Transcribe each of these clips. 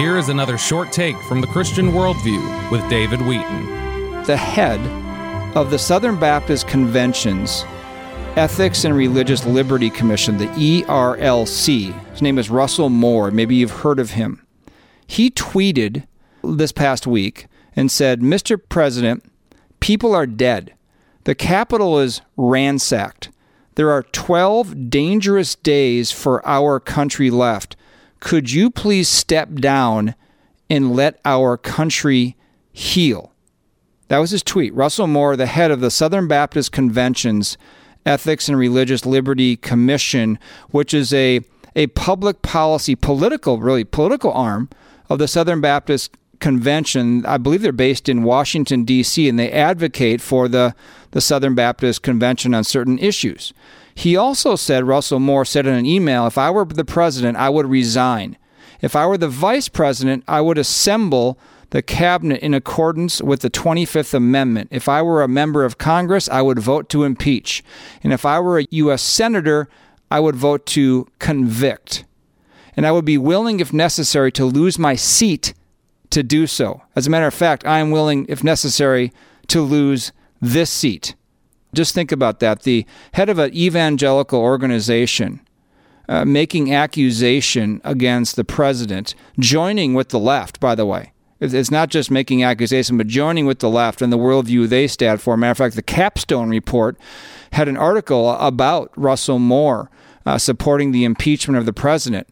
Here is another short take from the Christian Worldview with David Wheaton. The head of the Southern Baptist Convention's Ethics and Religious Liberty Commission, the ERLC, his name is Russell Moore. Maybe you've heard of him. He tweeted this past week and said, Mr. President, people are dead. The Capitol is ransacked. There are 12 dangerous days for our country left. Could you please step down and let our country heal? That was his tweet. Russell Moore, the head of the Southern Baptist Convention's Ethics and Religious Liberty Commission, which is a, a public policy, political, really political arm of the Southern Baptist Convention. I believe they're based in Washington, D.C., and they advocate for the, the Southern Baptist Convention on certain issues. He also said, Russell Moore said in an email, if I were the president, I would resign. If I were the vice president, I would assemble the cabinet in accordance with the 25th Amendment. If I were a member of Congress, I would vote to impeach. And if I were a U.S. Senator, I would vote to convict. And I would be willing, if necessary, to lose my seat to do so. As a matter of fact, I am willing, if necessary, to lose this seat. Just think about that. The head of an evangelical organization uh, making accusation against the president, joining with the left, by the way. It's not just making accusation, but joining with the left and the worldview they stand for. Matter of fact, the Capstone report had an article about Russell Moore uh, supporting the impeachment of the president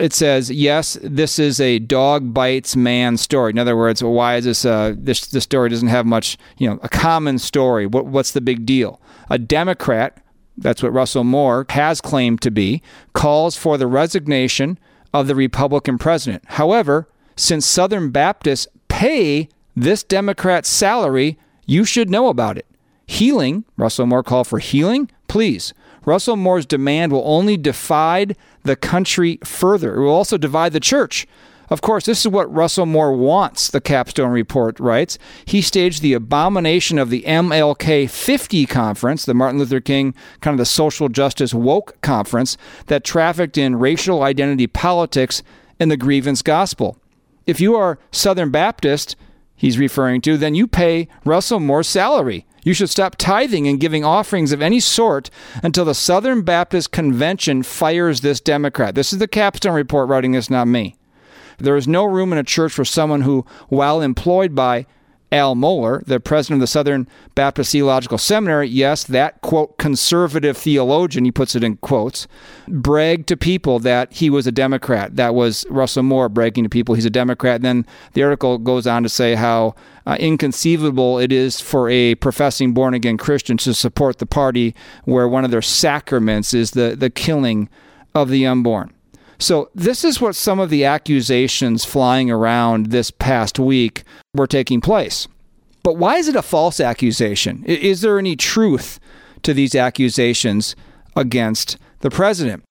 it says, yes, this is a dog bites man story. In other words, why is this, uh, this, story doesn't have much, you know, a common story. What, what's the big deal? A Democrat, that's what Russell Moore has claimed to be, calls for the resignation of the Republican president. However, since Southern Baptists pay this Democrat's salary, you should know about it. Healing, Russell Moore called for healing, please Russell Moore's demand will only divide the country further. It will also divide the church. Of course, this is what Russell Moore wants, the Capstone Report writes. He staged the abomination of the MLK 50 conference, the Martin Luther King, kind of the social justice woke conference, that trafficked in racial identity politics and the grievance gospel. If you are Southern Baptist, he's referring to, then you pay Russell Moore's salary. You should stop tithing and giving offerings of any sort until the Southern Baptist Convention fires this Democrat. This is the Capstone Report writing this, not me. There is no room in a church for someone who, while employed by Al Mohler, the president of the Southern Baptist Theological Seminary, yes, that quote conservative theologian, he puts it in quotes, bragged to people that he was a Democrat. That was Russell Moore bragging to people he's a Democrat. And then the article goes on to say how uh, inconceivable it is for a professing born again Christian to support the party where one of their sacraments is the, the killing of the unborn. So, this is what some of the accusations flying around this past week were taking place. But why is it a false accusation? Is there any truth to these accusations against the president?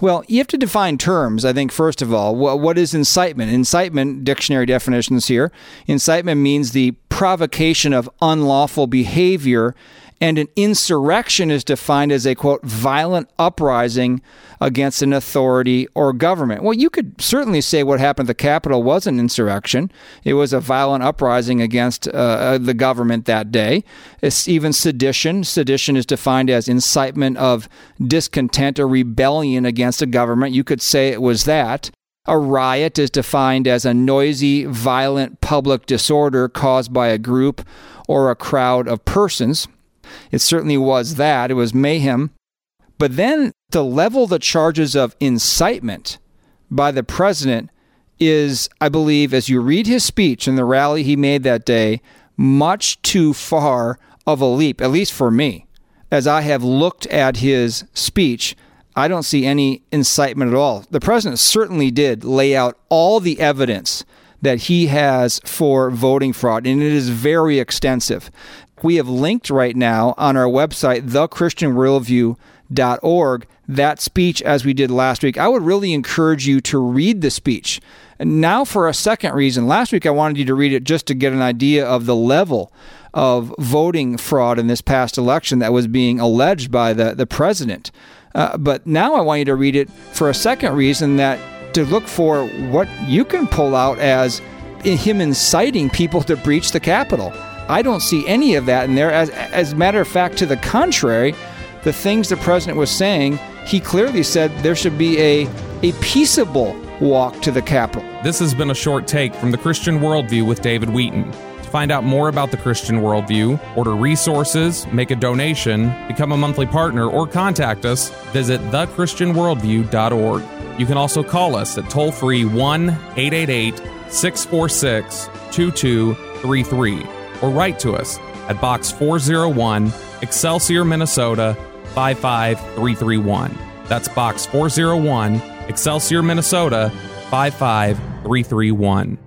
Well, you have to define terms, I think, first of all. What is incitement? Incitement, dictionary definitions here. Incitement means the provocation of unlawful behavior and an insurrection is defined as a quote violent uprising against an authority or government. Well, you could certainly say what happened at the Capitol was an insurrection. It was a violent uprising against uh, uh, the government that day. It's even sedition. Sedition is defined as incitement of discontent or rebellion against a government. You could say it was that. A riot is defined as a noisy, violent public disorder caused by a group or a crowd of persons. It certainly was that. It was mayhem. But then to level the charges of incitement by the president is, I believe, as you read his speech in the rally he made that day, much too far of a leap, at least for me. As I have looked at his speech, I don't see any incitement at all. The president certainly did lay out all the evidence that he has for voting fraud, and it is very extensive. We have linked right now on our website, thechristianworldview.org, that speech as we did last week. I would really encourage you to read the speech. And now, for a second reason, last week I wanted you to read it just to get an idea of the level of voting fraud in this past election that was being alleged by the, the president. Uh, but now I want you to read it for a second reason that to look for what you can pull out as him inciting people to breach the Capitol. I don't see any of that in there. As, as a matter of fact, to the contrary, the things the president was saying, he clearly said there should be a, a peaceable walk to the Capitol. This has been a short take from the Christian Worldview with David Wheaton. Find out more about the Christian Worldview, order resources, make a donation, become a monthly partner, or contact us, visit thechristianworldview.org. You can also call us at toll free 1 888 646 2233 or write to us at Box 401, Excelsior, Minnesota 55331. That's Box 401, Excelsior, Minnesota 55331.